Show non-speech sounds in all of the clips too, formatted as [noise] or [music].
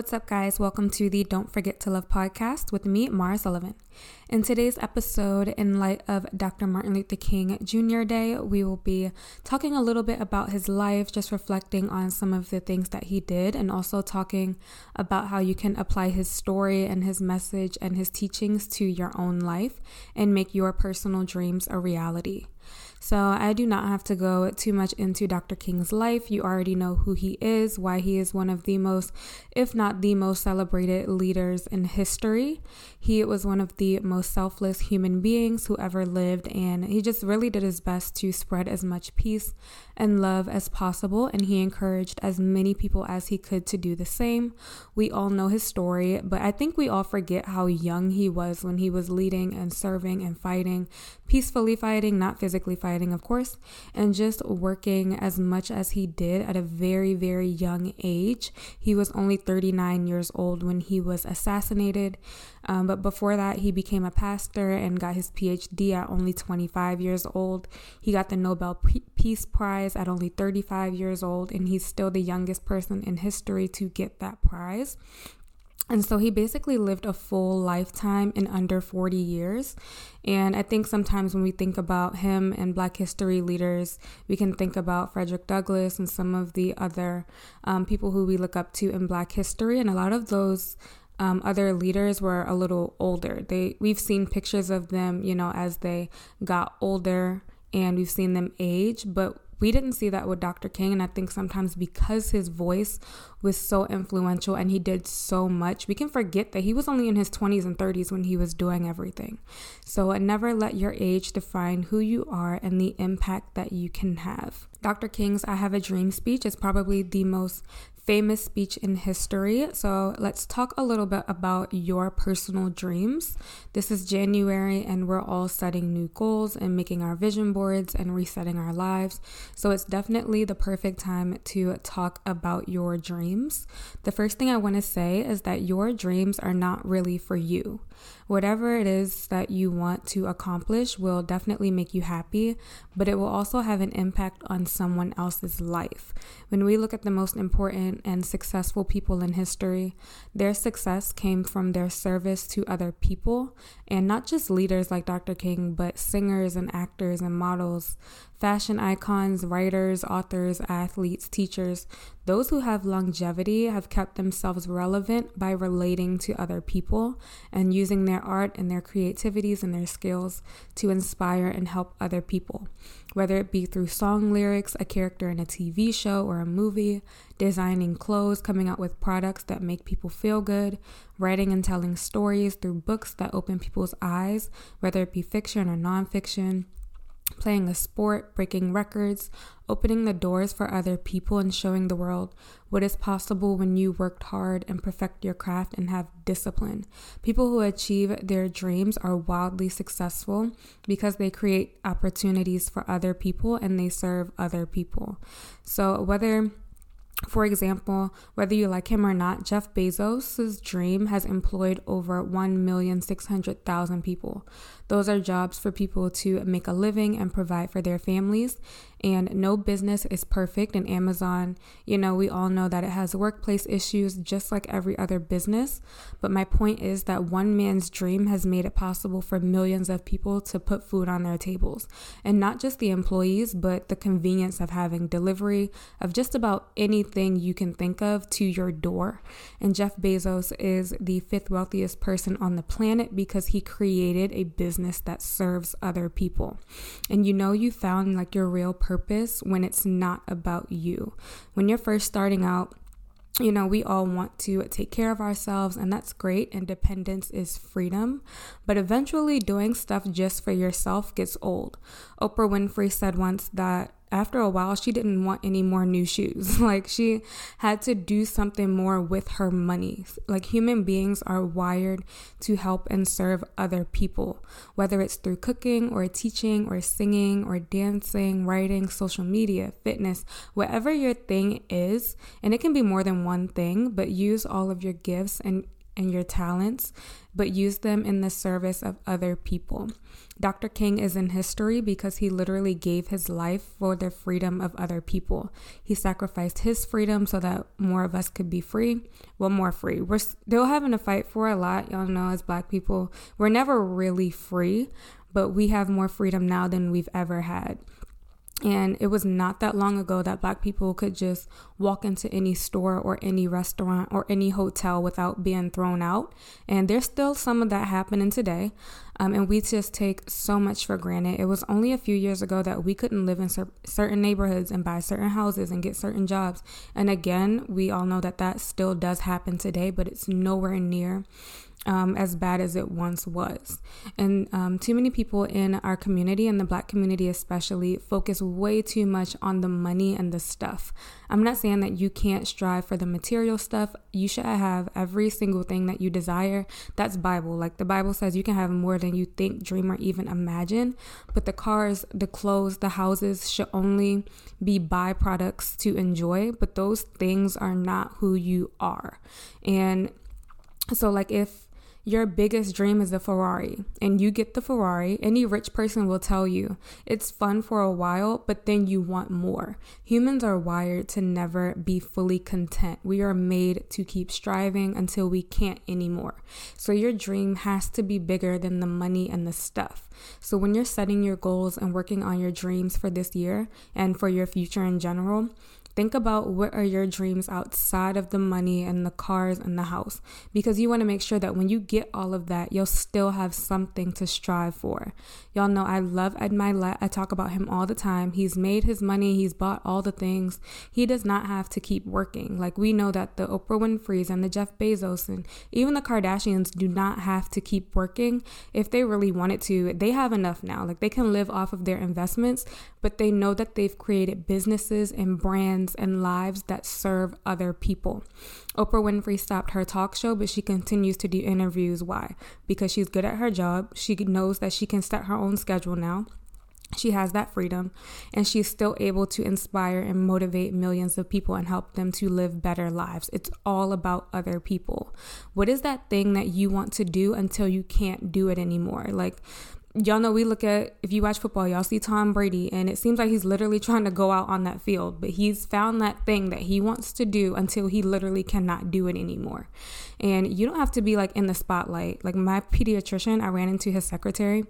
What's up, guys? Welcome to the Don't Forget to Love podcast with me, Maura Sullivan. In today's episode, in light of Dr. Martin Luther King Jr. Day, we will be talking a little bit about his life, just reflecting on some of the things that he did, and also talking about how you can apply his story and his message and his teachings to your own life and make your personal dreams a reality. So I do not have to go too much into Dr. King's life. You already know who he is, why he is one of the most, if not the most celebrated leaders in history. He was one of the most selfless human beings who ever lived, and he just really did his best to spread as much peace and love as possible. And he encouraged as many people as he could to do the same. We all know his story, but I think we all forget how young he was when he was leading and serving and fighting, peacefully fighting, not physically fighting of course, and just working as much as he did at a very, very young age. He was only 39 years old when he was assassinated. Um, but before that, he became a pastor and got his PhD at only 25 years old. He got the Nobel Peace Prize at only 35 years old, and he's still the youngest person in history to get that prize. And so he basically lived a full lifetime in under 40 years. And I think sometimes when we think about him and Black history leaders, we can think about Frederick Douglass and some of the other um, people who we look up to in Black history. And a lot of those um, other leaders were a little older. They we've seen pictures of them, you know, as they got older, and we've seen them age. But we didn't see that with Dr. King. And I think sometimes because his voice was so influential and he did so much, we can forget that he was only in his 20s and 30s when he was doing everything. So uh, never let your age define who you are and the impact that you can have. Dr. King's I Have a Dream speech is probably the most famous speech in history. So let's talk a little bit about your personal dreams. This is January, and we're all setting new goals and making our vision boards and resetting our lives. So it's definitely the perfect time to talk about your dreams. The first thing I want to say is that your dreams are not really for you. Whatever it is that you want to accomplish will definitely make you happy, but it will also have an impact on someone else's life. When we look at the most important and successful people in history, their success came from their service to other people, and not just leaders like Dr. King, but singers and actors and models, fashion icons, writers, authors, athletes, teachers. Those who have longevity have kept themselves relevant by relating to other people and using their art and their creativities and their skills to inspire and help other people. Whether it be through song lyrics, a character in a TV show or a movie, designing clothes, coming out with products that make people feel good, writing and telling stories through books that open people's eyes, whether it be fiction or nonfiction playing a sport, breaking records, opening the doors for other people, and showing the world what is possible when you worked hard and perfect your craft and have discipline. People who achieve their dreams are wildly successful because they create opportunities for other people and they serve other people. So, whether for example, whether you like him or not, Jeff Bezos' dream has employed over 1,600,000 people. Those are jobs for people to make a living and provide for their families. And no business is perfect. And Amazon, you know, we all know that it has workplace issues just like every other business. But my point is that one man's dream has made it possible for millions of people to put food on their tables. And not just the employees, but the convenience of having delivery of just about anything you can think of to your door. And Jeff Bezos is the fifth wealthiest person on the planet because he created a business that serves other people. And you know, you found like your real purpose purpose when it's not about you. When you're first starting out, you know, we all want to take care of ourselves, and that's great. Independence is freedom. But eventually, doing stuff just for yourself gets old. Oprah Winfrey said once that after a while, she didn't want any more new shoes. [laughs] like, she had to do something more with her money. Like, human beings are wired to help and serve other people, whether it's through cooking or teaching or singing or dancing, writing, social media, fitness, whatever your thing is. And it can be more than one thing, but use all of your gifts and and your talents, but use them in the service of other people. Dr. King is in history because he literally gave his life for the freedom of other people. He sacrificed his freedom so that more of us could be free. Well, more free. We're still having to fight for a lot. Y'all know, as black people, we're never really free, but we have more freedom now than we've ever had. And it was not that long ago that black people could just walk into any store or any restaurant or any hotel without being thrown out. And there's still some of that happening today. Um, and we just take so much for granted. It was only a few years ago that we couldn't live in cer- certain neighborhoods and buy certain houses and get certain jobs. And again, we all know that that still does happen today, but it's nowhere near um, as bad as it once was. And um, too many people in our community, and the black community especially, focus way too much on the money and the stuff. I'm not saying that you can't strive for the material stuff. You should have every single thing that you desire. That's Bible. Like the Bible says, you can have more than you think, dream, or even imagine. But the cars, the clothes, the houses should only be byproducts to enjoy. But those things are not who you are. And so, like, if your biggest dream is a Ferrari and you get the Ferrari, any rich person will tell you it's fun for a while, but then you want more. Humans are wired to never be fully content. We are made to keep striving until we can't anymore. So your dream has to be bigger than the money and the stuff. So when you're setting your goals and working on your dreams for this year and for your future in general, Think about what are your dreams outside of the money and the cars and the house because you want to make sure that when you get all of that, you'll still have something to strive for. Y'all know I love Ed Mylett. I talk about him all the time. He's made his money, he's bought all the things. He does not have to keep working. Like we know that the Oprah Winfrey's and the Jeff Bezos and even the Kardashians do not have to keep working if they really wanted to. They have enough now. Like they can live off of their investments, but they know that they've created businesses and brands and lives that serve other people. Oprah Winfrey stopped her talk show, but she continues to do interviews. Why? Because she's good at her job. She knows that she can set her own schedule now. She has that freedom and she's still able to inspire and motivate millions of people and help them to live better lives. It's all about other people. What is that thing that you want to do until you can't do it anymore? Like, y'all know we look at if you watch football y'all see tom brady and it seems like he's literally trying to go out on that field but he's found that thing that he wants to do until he literally cannot do it anymore. And you don't have to be like in the spotlight. Like my pediatrician i ran into his secretary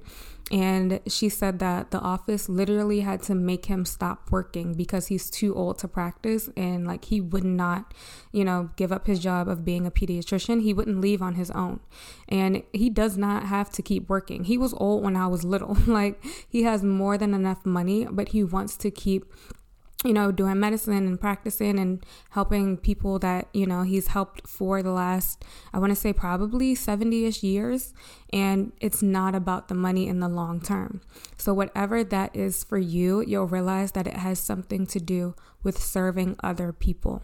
and she said that the office literally had to make him stop working because he's too old to practice and like he would not, you know, give up his job of being a pediatrician. He wouldn't leave on his own. And he does not have to keep working. He was old when I was little. [laughs] like he has more than enough money, but he wants to keep you know, doing medicine and practicing and helping people that, you know, he's helped for the last, I want to say probably 70 ish years. And it's not about the money in the long term. So, whatever that is for you, you'll realize that it has something to do with serving other people.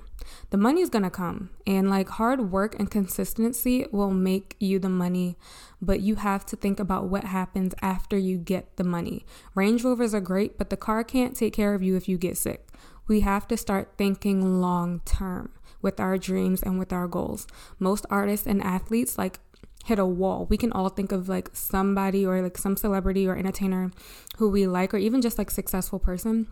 The money is to come, and like hard work and consistency will make you the money, but you have to think about what happens after you get the money. Range Rovers are great, but the car can't take care of you if you get sick. We have to start thinking long term with our dreams and with our goals. Most artists and athletes like hit a wall. We can all think of like somebody or like some celebrity or entertainer who we like or even just like successful person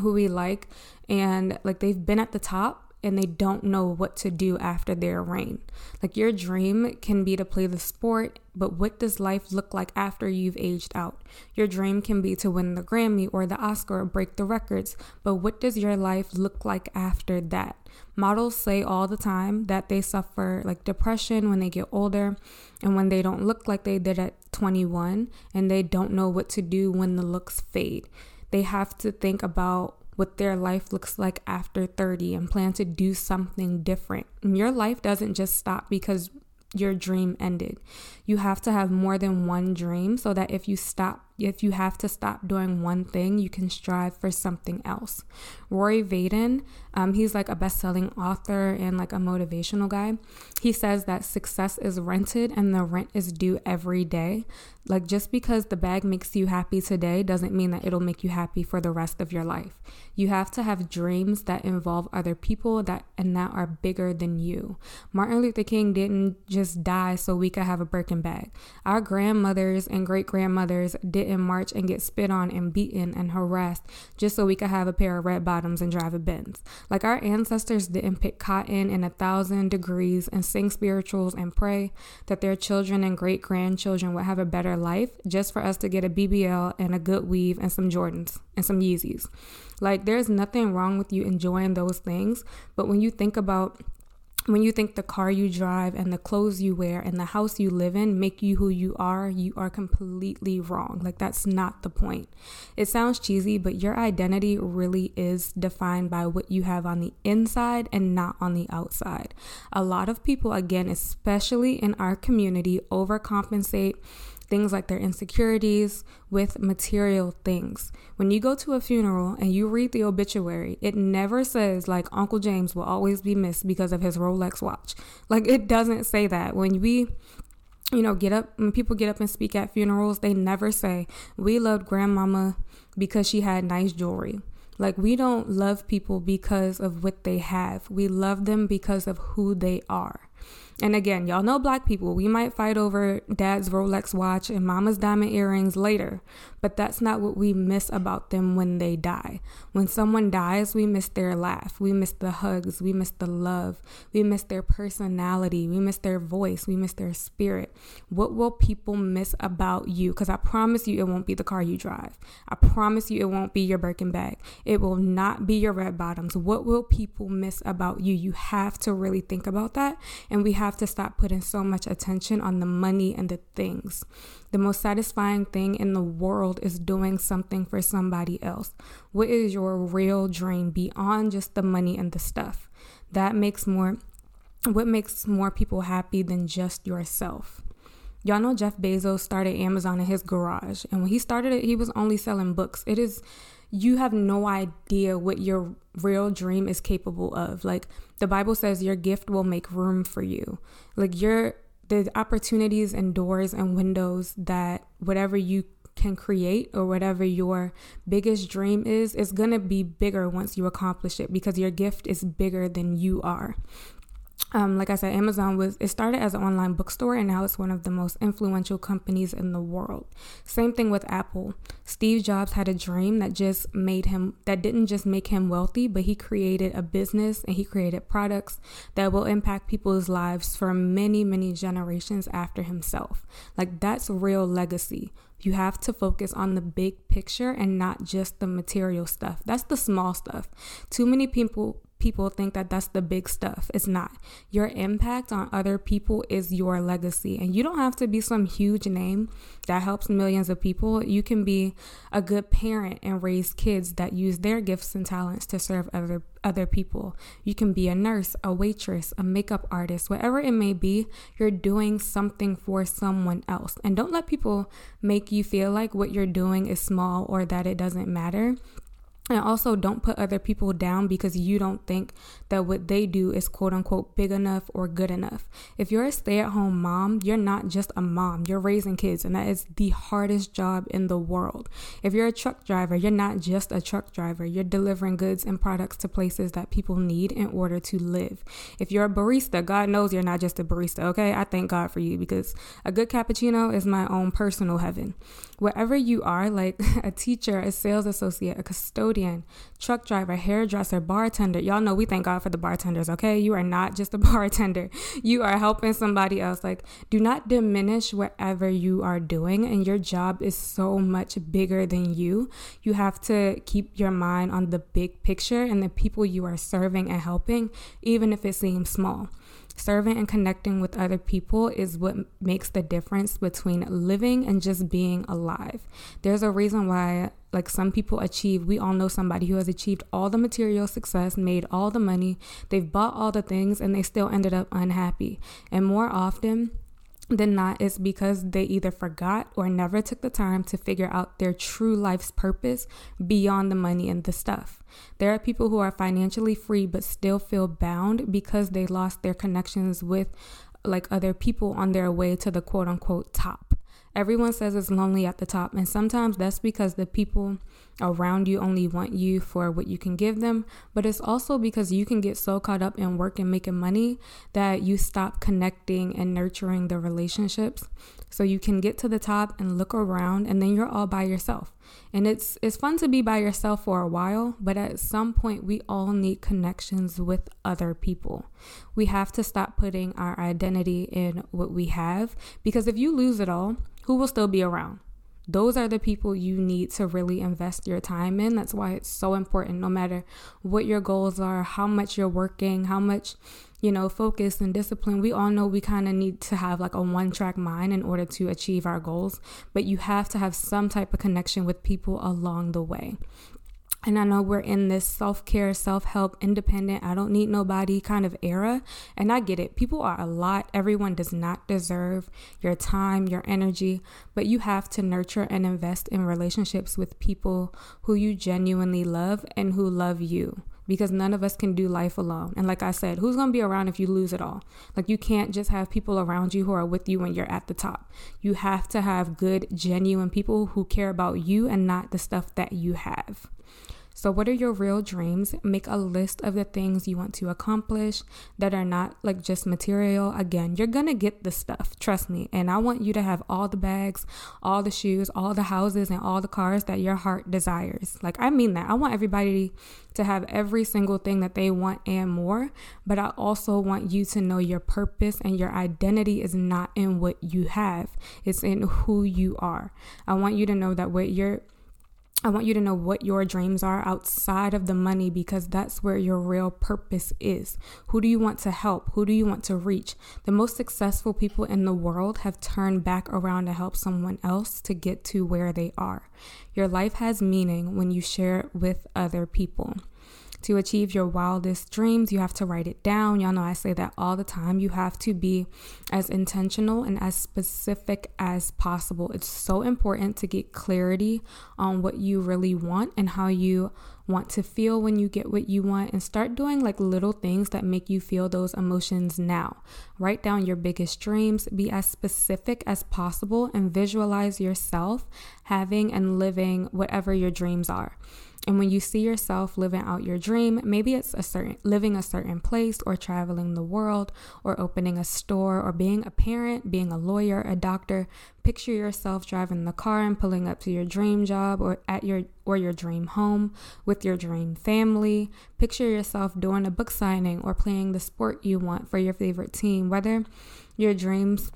who we like and like they've been at the top and they don't know what to do after their reign. Like your dream can be to play the sport, but what does life look like after you've aged out? Your dream can be to win the Grammy or the Oscar or break the records, but what does your life look like after that? Models say all the time that they suffer like depression when they get older and when they don't look like they did at 21 and they don't know what to do when the looks fade. They have to think about what their life looks like after 30 and plan to do something different. And your life doesn't just stop because your dream ended. You have to have more than one dream so that if you stop if you have to stop doing one thing, you can strive for something else. Rory Vaden, um, he's like a best selling author and like a motivational guy. He says that success is rented and the rent is due every day. Like, just because the bag makes you happy today doesn't mean that it'll make you happy for the rest of your life. You have to have dreams that involve other people that and that are bigger than you. Martin Luther King didn't just die so we could have a Birkin bag. Our grandmothers and great grandmothers didn't march and get spit on and beaten and harassed just so we could have a pair of red bottoms and drive a Benz. Like our ancestors didn't pick cotton in a thousand degrees and sing spirituals and pray that their children and great grandchildren would have a better life just for us to get a BBL and a good weave and some Jordans and some Yeezys. Like, there's nothing wrong with you enjoying those things, but when you think about when you think the car you drive and the clothes you wear and the house you live in make you who you are, you are completely wrong. Like, that's not the point. It sounds cheesy, but your identity really is defined by what you have on the inside and not on the outside. A lot of people, again, especially in our community, overcompensate things like their insecurities with material things. When you go to a funeral and you read the obituary, it never says, like, Uncle James will always be missed because of his Rolex watch. Like, it doesn't say that. When we you know, get up when people get up and speak at funerals, they never say, We loved grandmama because she had nice jewelry. Like, we don't love people because of what they have, we love them because of who they are. And again, y'all know black people, we might fight over dad's Rolex watch and mama's diamond earrings later, but that's not what we miss about them when they die. When someone dies, we miss their laugh, we miss the hugs, we miss the love, we miss their personality, we miss their voice, we miss their spirit. What will people miss about you? Because I promise you, it won't be the car you drive. I promise you, it won't be your Birkin bag. It will not be your red bottoms. What will people miss about you? You have to really think about that. And we have have to stop putting so much attention on the money and the things. The most satisfying thing in the world is doing something for somebody else. What is your real dream beyond just the money and the stuff? That makes more what makes more people happy than just yourself. Y'all know Jeff Bezos started Amazon in his garage, and when he started it, he was only selling books. It is you have no idea what your real dream is capable of. Like the Bible says, your gift will make room for you. Like your the opportunities and doors and windows that whatever you can create or whatever your biggest dream is going to be bigger once you accomplish it because your gift is bigger than you are um, like I said, Amazon was it started as an online bookstore and now it's one of the most influential companies in the world. Same thing with Apple. Steve Jobs had a dream that just made him that didn't just make him wealthy, but he created a business and he created products that will impact people's lives for many, many generations after himself. Like that's real legacy. You have to focus on the big picture and not just the material stuff. That's the small stuff. Too many people people think that that's the big stuff. It's not. Your impact on other people is your legacy. And you don't have to be some huge name that helps millions of people. You can be a good parent and raise kids that use their gifts and talents to serve other other people. You can be a nurse, a waitress, a makeup artist, whatever it may be, you're doing something for someone else. And don't let people make you feel like what you're doing is small or that it doesn't matter. And also, don't put other people down because you don't think that what they do is quote unquote big enough or good enough. If you're a stay at home mom, you're not just a mom, you're raising kids, and that is the hardest job in the world. If you're a truck driver, you're not just a truck driver, you're delivering goods and products to places that people need in order to live. If you're a barista, God knows you're not just a barista, okay? I thank God for you because a good cappuccino is my own personal heaven. Wherever you are, like [laughs] a teacher, a sales associate, a custodian, custodian, truck driver, hairdresser, bartender. Y'all know we thank God for the bartenders, okay? You are not just a [laughs] bartender. You are helping somebody else. Like, do not diminish whatever you are doing, and your job is so much bigger than you. You have to keep your mind on the big picture and the people you are serving and helping, even if it seems small. Serving and connecting with other people is what makes the difference between living and just being alive. There's a reason why, like, some people achieve, we all know somebody who has achieved all the material success, made all the money, they've bought all the things, and they still ended up unhappy. And more often, than not is because they either forgot or never took the time to figure out their true life's purpose beyond the money and the stuff. There are people who are financially free but still feel bound because they lost their connections with like other people on their way to the quote unquote top. Everyone says it's lonely at the top, and sometimes that's because the people around you only want you for what you can give them, but it's also because you can get so caught up in work and making money that you stop connecting and nurturing the relationships. So you can get to the top and look around and then you're all by yourself. And it's it's fun to be by yourself for a while, but at some point we all need connections with other people. We have to stop putting our identity in what we have because if you lose it all, who will still be around? Those are the people you need to really invest your time in. That's why it's so important, no matter what your goals are, how much you're working, how much, you know, focus and discipline. We all know we kind of need to have like a one track mind in order to achieve our goals, but you have to have some type of connection with people along the way. And I know we're in this self care, self help, independent, I don't need nobody kind of era. And I get it. People are a lot. Everyone does not deserve your time, your energy, but you have to nurture and invest in relationships with people who you genuinely love and who love you because none of us can do life alone. And like I said, who's going to be around if you lose it all? Like you can't just have people around you who are with you when you're at the top. You have to have good, genuine people who care about you and not the stuff that you have. So, what are your real dreams? Make a list of the things you want to accomplish that are not like just material. Again, you're gonna get the stuff, trust me. And I want you to have all the bags, all the shoes, all the houses, and all the cars that your heart desires. Like, I mean that. I want everybody to have every single thing that they want and more. But I also want you to know your purpose and your identity is not in what you have, it's in who you are. I want you to know that what you're I want you to know what your dreams are outside of the money because that's where your real purpose is. Who do you want to help? Who do you want to reach? The most successful people in the world have turned back around to help someone else to get to where they are. Your life has meaning when you share it with other people. To achieve your wildest dreams, you have to write it down. Y'all know I say that all the time. You have to be as intentional and as specific as possible. It's so important to get clarity on what you really want and how you want to feel when you get what you want and start doing like little things that make you feel those emotions now. Write down your biggest dreams, be as specific as possible, and visualize yourself having and living whatever your dreams are. And when you see yourself living out your dream, maybe it's a certain living a certain place or traveling the world or opening a store or being a parent, being a lawyer, a doctor, picture yourself driving the car and pulling up to your dream job or at your or your dream home with your dream family. Picture yourself doing a book signing or playing the sport you want for your favorite team, whether your dreams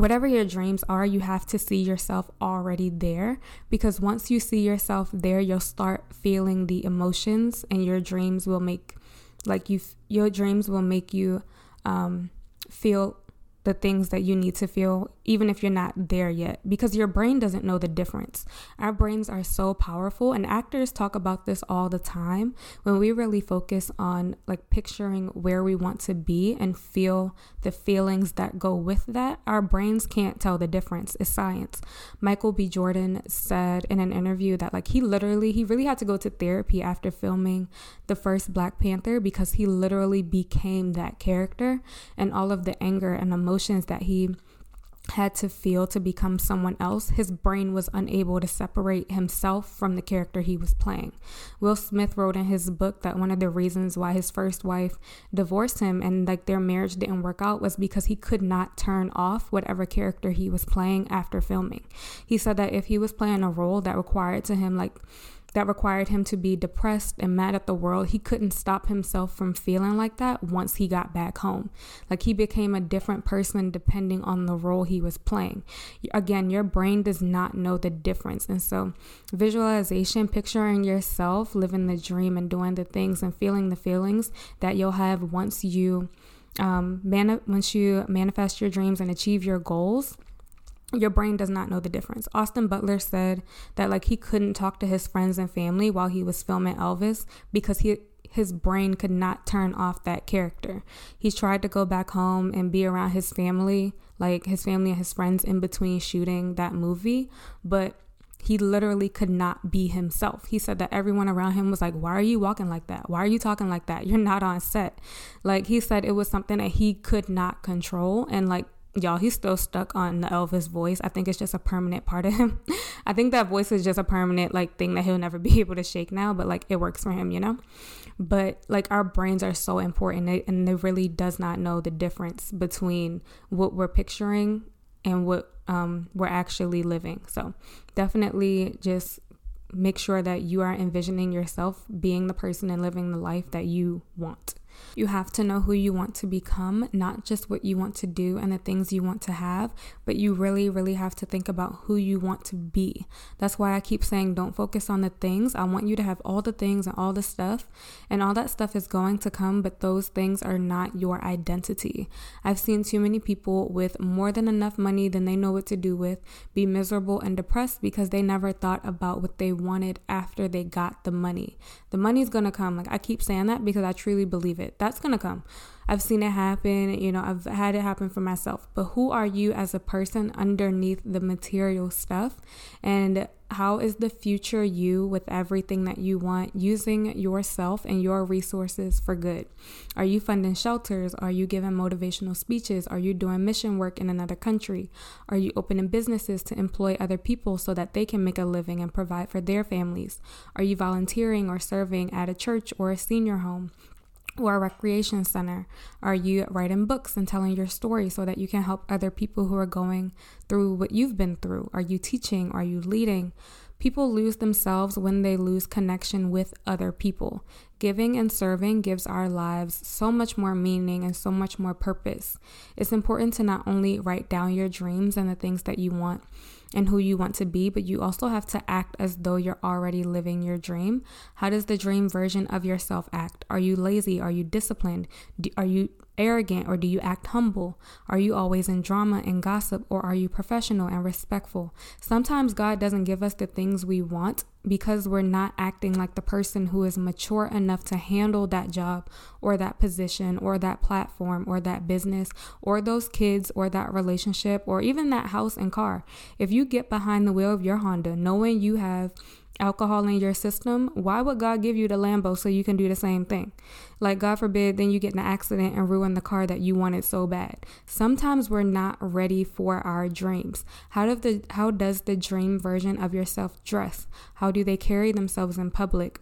whatever your dreams are, you have to see yourself already there because once you see yourself there, you'll start feeling the emotions and your dreams will make like you your dreams will make you um, feel the things that you need to feel, even if you're not there yet, because your brain doesn't know the difference. Our brains are so powerful, and actors talk about this all the time. When we really focus on like picturing where we want to be and feel the feelings that go with that, our brains can't tell the difference. It's science. Michael B. Jordan said in an interview that like he literally, he really had to go to therapy after filming the first Black Panther because he literally became that character and all of the anger and emotion emotions that he had to feel to become someone else, his brain was unable to separate himself from the character he was playing. Will Smith wrote in his book that one of the reasons why his first wife divorced him and like their marriage didn't work out was because he could not turn off whatever character he was playing after filming. He said that if he was playing a role that required to him like that required him to be depressed and mad at the world, he couldn't stop himself from feeling like that once he got back home. Like he became a different person depending on the role he was playing. Again, your brain does not know the difference. And so, visualization, picturing yourself living the dream and doing the things and feeling the feelings that you'll have once you um, mani- once you manifest your dreams and achieve your goals your brain does not know the difference. Austin Butler said that like he couldn't talk to his friends and family while he was filming Elvis because he his brain could not turn off that character. He's tried to go back home and be around his family, like his family and his friends in between shooting that movie, but he literally could not be himself. He said that everyone around him was like, Why are you walking like that? Why are you talking like that? You're not on set. Like, he said it was something that he could not control. And, like, y'all, he's still stuck on the Elvis voice. I think it's just a permanent part of him. [laughs] I think that voice is just a permanent, like, thing that he'll never [laughs] be able to shake now, but, like, it works for him, you know? But, like, our brains are so important and they really does not know the difference between what we're picturing and what um, we're actually living. So definitely just make sure that you are envisioning yourself being the person and living the life that you want. You have to know who you want to become, not just what you want to do and the things you want to have, but you really, really have to think about who you want to be. That's why I keep saying don't focus on the things. I want you to have all the things and all the stuff, and all that stuff is going to come, but those things are not your identity. I've seen too many people with more than enough money than they know what to do with be miserable and depressed because they never thought about what they wanted after they got the money. The money's gonna come. Like I keep saying that because I truly believe it it. That's going to come. I've seen it happen, you know, I've had it happen for myself. But who are you as a person underneath the material stuff? And how is the future you with everything that you want using yourself and your resources for good? Are you funding shelters? Are you giving motivational speeches? Are you doing mission work in another country? Are you opening businesses to employ other people so that they can make a living and provide for their families? Are you volunteering or serving at a church or a senior home? Or a recreation center? Are you writing books and telling your story so that you can help other people who are going through what you've been through? Are you teaching? Are you leading? People lose themselves when they lose connection with other people. Giving and serving gives our lives so much more meaning and so much more purpose. It's important to not only write down your dreams and the things that you want, and who you want to be, but you also have to act as though you're already living your dream. How does the dream version of yourself act? Are you lazy? Are you disciplined? Are you arrogant or do you act humble? Are you always in drama and gossip or are you professional and respectful? Sometimes God doesn't give us the things we want because we're not acting like the person who is mature enough to handle that job or that position or that platform or that business or those kids or that relationship or even that house and car. If you get behind the wheel of your Honda knowing you have alcohol in your system, why would God give you the Lambo so you can do the same thing? Like, God forbid, then you get in an accident and ruin the car that you wanted so bad. Sometimes we're not ready for our dreams. How, does the, how does the dream version of yourself dress? How do they carry themselves in public?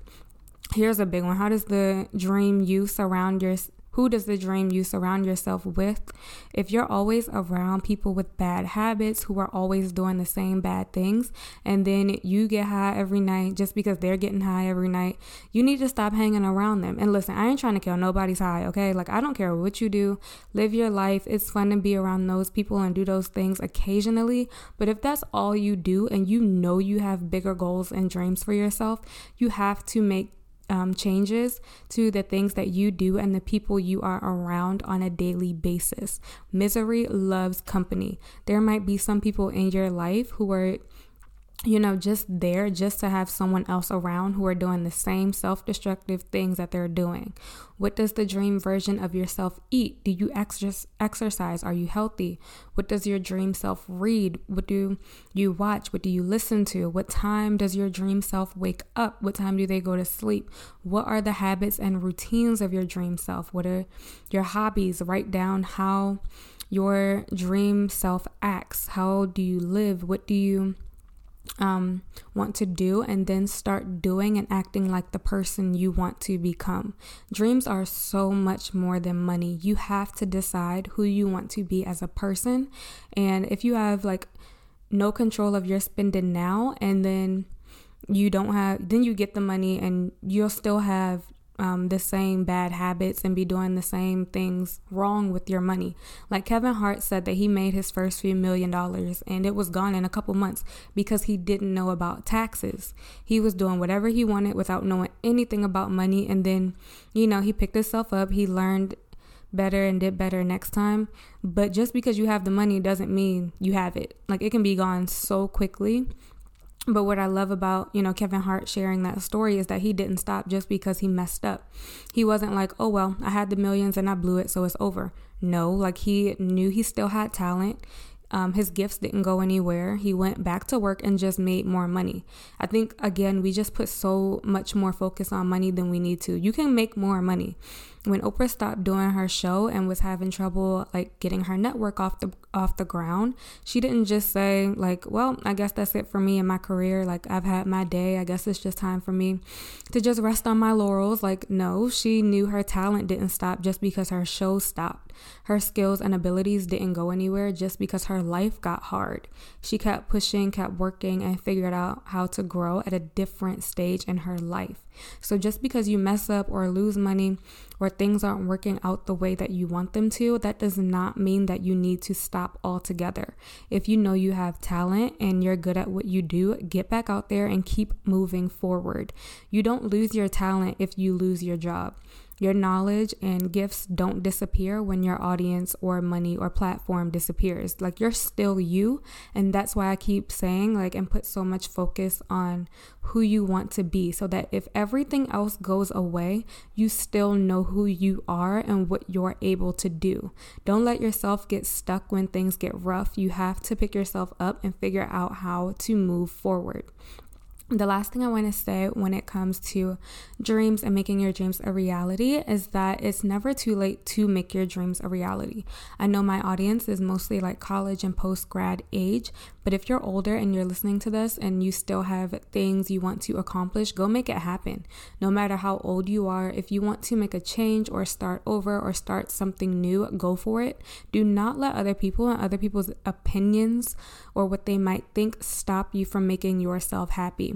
Here's a big one. How does the dream you surround your, who does the dream you surround yourself with? If you're always around people with bad habits who are always doing the same bad things, and then you get high every night just because they're getting high every night, you need to stop hanging around them. And listen, I ain't trying to kill nobody's high, okay? Like, I don't care what you do, live your life. It's fun to be around those people and do those things occasionally. But if that's all you do and you know you have bigger goals and dreams for yourself, you have to make um, changes to the things that you do and the people you are around on a daily basis. Misery loves company. There might be some people in your life who are you know, just there just to have someone else around who are doing the same self destructive things that they're doing. What does the dream version of yourself eat? Do you ex- exercise? Are you healthy? What does your dream self read? What do you watch? What do you listen to? What time does your dream self wake up? What time do they go to sleep? What are the habits and routines of your dream self? What are your hobbies? Write down how your dream self acts. How do you live? What do you um, want to do and then start doing and acting like the person you want to become. Dreams are so much more than money. You have to decide who you want to be as a person. And if you have like no control of your spending now and then you don't have, then you get the money and you'll still have um, the same bad habits and be doing the same things wrong with your money. Like Kevin Hart said that he made his first few million dollars and it was gone in a couple months because he didn't know about taxes. He was doing whatever he wanted without knowing anything about money. And then, you know, he picked himself up, he learned better and did better next time. But just because you have the money doesn't mean you have it. Like it can be gone so quickly But what I love about, you know, Kevin Hart sharing that story is that he didn't stop just because he messed up. He wasn't like, oh, well, I had the millions and I blew it, so it's over. No, like he knew he still had talent. Um, his gifts didn't go anywhere. He went back to work and just made more money. I think, again, we just put so much more focus on money than we need to. You can make more money when Oprah stopped doing her show and was having trouble like getting her network off the off the ground, she didn't just say like, "Well, I guess that's it for me in my career. Like I've had my day. I guess it's just time for me to just rest on my laurels." Like, no, she knew her talent didn't stop just because her show stopped. Her skills and abilities didn't go anywhere just because her life got hard. She kept pushing, kept working, and figured out how to grow at a different stage in her life. So just because you mess up or lose money or things aren't working out the way that you want them to, that does not mean that you need to stop altogether. If you know you have talent and you're good at what you do, get back out there and keep moving forward. You don't lose your talent if you lose your job. Your knowledge and gifts don't disappear when your audience or money or platform disappears. Like you're still you. And that's why I keep saying, like, and put so much focus on who you want to be so that if everything else goes away, you still know who you are and what you're able to do. Don't let yourself get stuck when things get rough. You have to pick yourself up and figure out how to move forward the last thing I want to say when it comes to dreams and making your dreams a reality is that it's never too late to make your dreams a reality. I know my audience is mostly like college and post grad age, but if you're older and you're listening to this and you still have things you want to accomplish, go make it happen. No matter how old you are, if you want to make a change or start over or start something new, go for it. Do not let other people and other people's opinions or what they might think stop you from making yourself happy.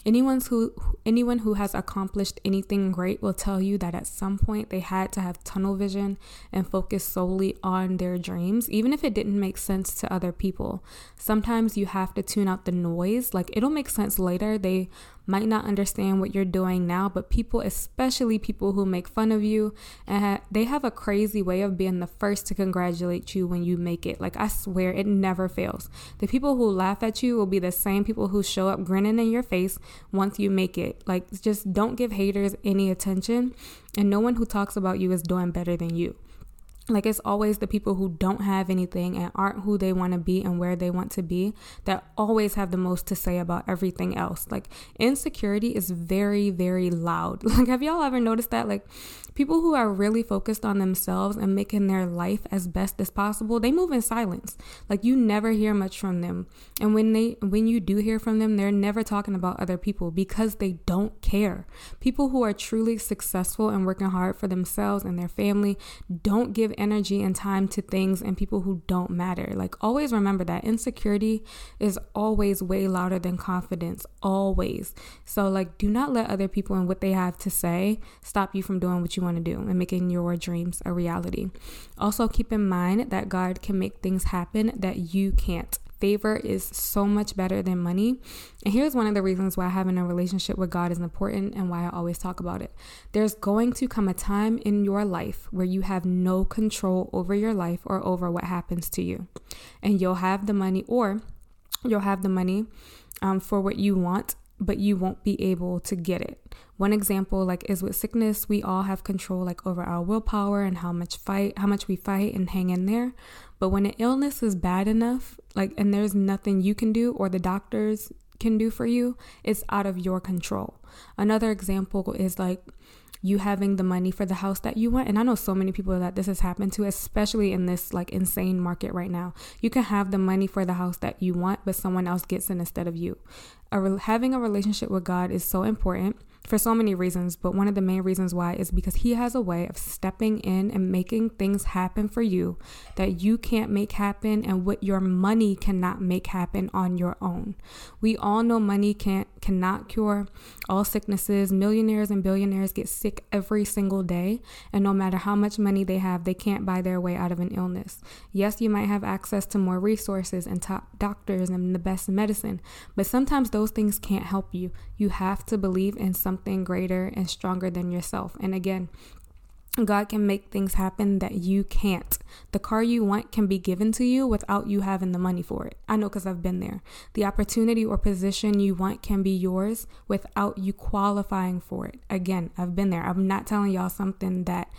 Anyone who anyone who has accomplished anything great will tell you that at some point they had to have tunnel vision and focus solely on their dreams, even if it didn't make sense to other people. Sometimes you have to tune out the noise. Like it'll make sense later. They might not understand what you're doing now, but people, especially people who make fun of you, and they have a crazy way of being the first to congratulate you when you make it. Like I swear, it never fails. The people who laugh at you will be the same people who show up grinning in your face once you make it. Like just don't give haters any attention, and no one who talks about you is doing better than you. Like it's always the people who don't have anything and aren't who they want to be and where they want to be that always have the most to say about everything else. Like insecurity is very, very loud. [laughs] Like, have y'all ever noticed that? Like, People who are really focused on themselves and making their life as best as possible, they move in silence. Like you never hear much from them. And when they when you do hear from them, they're never talking about other people because they don't care. People who are truly successful and working hard for themselves and their family don't give energy and time to things and people who don't matter. Like always remember that insecurity is always way louder than confidence, always. So like do not let other people and what they have to say stop you from doing what you want to do and making your dreams a reality. Also, keep in mind that God can make things happen that you can't. Favor is so much better than money. And here's one of the reasons why having a relationship with God is important and why I always talk about it. There's going to come a time in your life where you have no control over your life or over what happens to you. And you'll have the money, or you'll have the money um, for what you want but you won't be able to get it. One example like is with sickness, we all have control like over our willpower and how much fight, how much we fight and hang in there. But when an illness is bad enough, like and there's nothing you can do or the doctors can do for you, it's out of your control. Another example is like you having the money for the house that you want. And I know so many people that this has happened to, especially in this like insane market right now. You can have the money for the house that you want, but someone else gets it instead of you. A re- having a relationship with God is so important for so many reasons, but one of the main reasons why is because He has a way of stepping in and making things happen for you that you can't make happen and what your money cannot make happen on your own. We all know money can't cannot cure all sicknesses. Millionaires and billionaires get sick every single day, and no matter how much money they have, they can't buy their way out of an illness. Yes, you might have access to more resources and top doctors and the best medicine, but sometimes those things can't help you. You have to believe in something greater and stronger than yourself. And again, God can make things happen that you can't. The car you want can be given to you without you having the money for it. I know because I've been there. The opportunity or position you want can be yours without you qualifying for it. Again, I've been there. I'm not telling y'all something that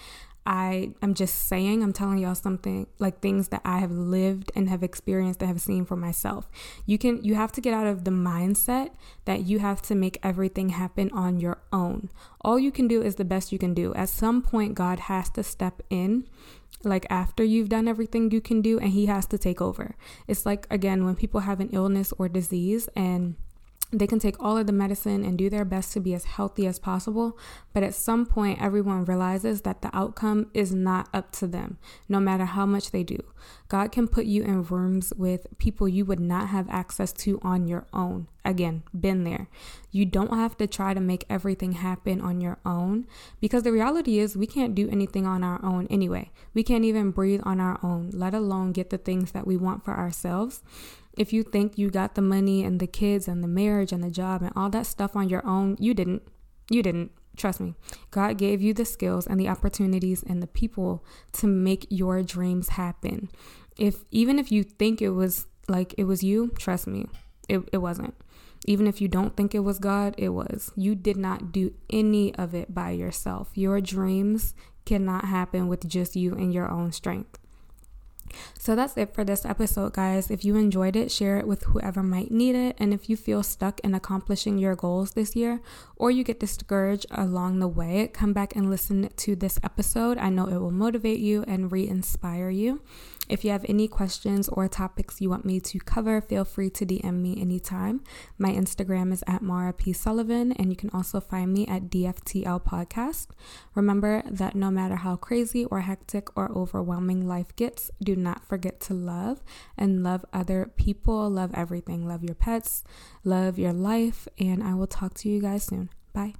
I am just saying, I'm telling y'all something like things that I have lived and have experienced and have seen for myself. You can you have to get out of the mindset that you have to make everything happen on your own. All you can do is the best you can do. At some point God has to step in like after you've done everything you can do and he has to take over. It's like again when people have an illness or disease and they can take all of the medicine and do their best to be as healthy as possible, but at some point, everyone realizes that the outcome is not up to them, no matter how much they do. God can put you in rooms with people you would not have access to on your own. Again, been there. You don't have to try to make everything happen on your own because the reality is we can't do anything on our own anyway. We can't even breathe on our own, let alone get the things that we want for ourselves. If you think you got the money and the kids and the marriage and the job and all that stuff on your own, you didn't. You didn't. Trust me. God gave you the skills and the opportunities and the people to make your dreams happen. If even if you think it was like it was you, trust me, it, it wasn't. Even if you don't think it was God, it was. You did not do any of it by yourself. Your dreams cannot happen with just you and your own strength. So that's it for this episode, guys. If you enjoyed it, share it with whoever might need it. And if you feel stuck in accomplishing your goals this year or you get discouraged along the way, come back and listen to this episode. I know it will motivate you and re inspire you. If you have any questions or topics you want me to cover, feel free to DM me anytime. My Instagram is at Maura P. Sullivan, and you can also find me at DFTL Podcast. Remember that no matter how crazy or hectic or overwhelming life gets, do not forget to love and love other people, love everything, love your pets, love your life, and I will talk to you guys soon. Bye.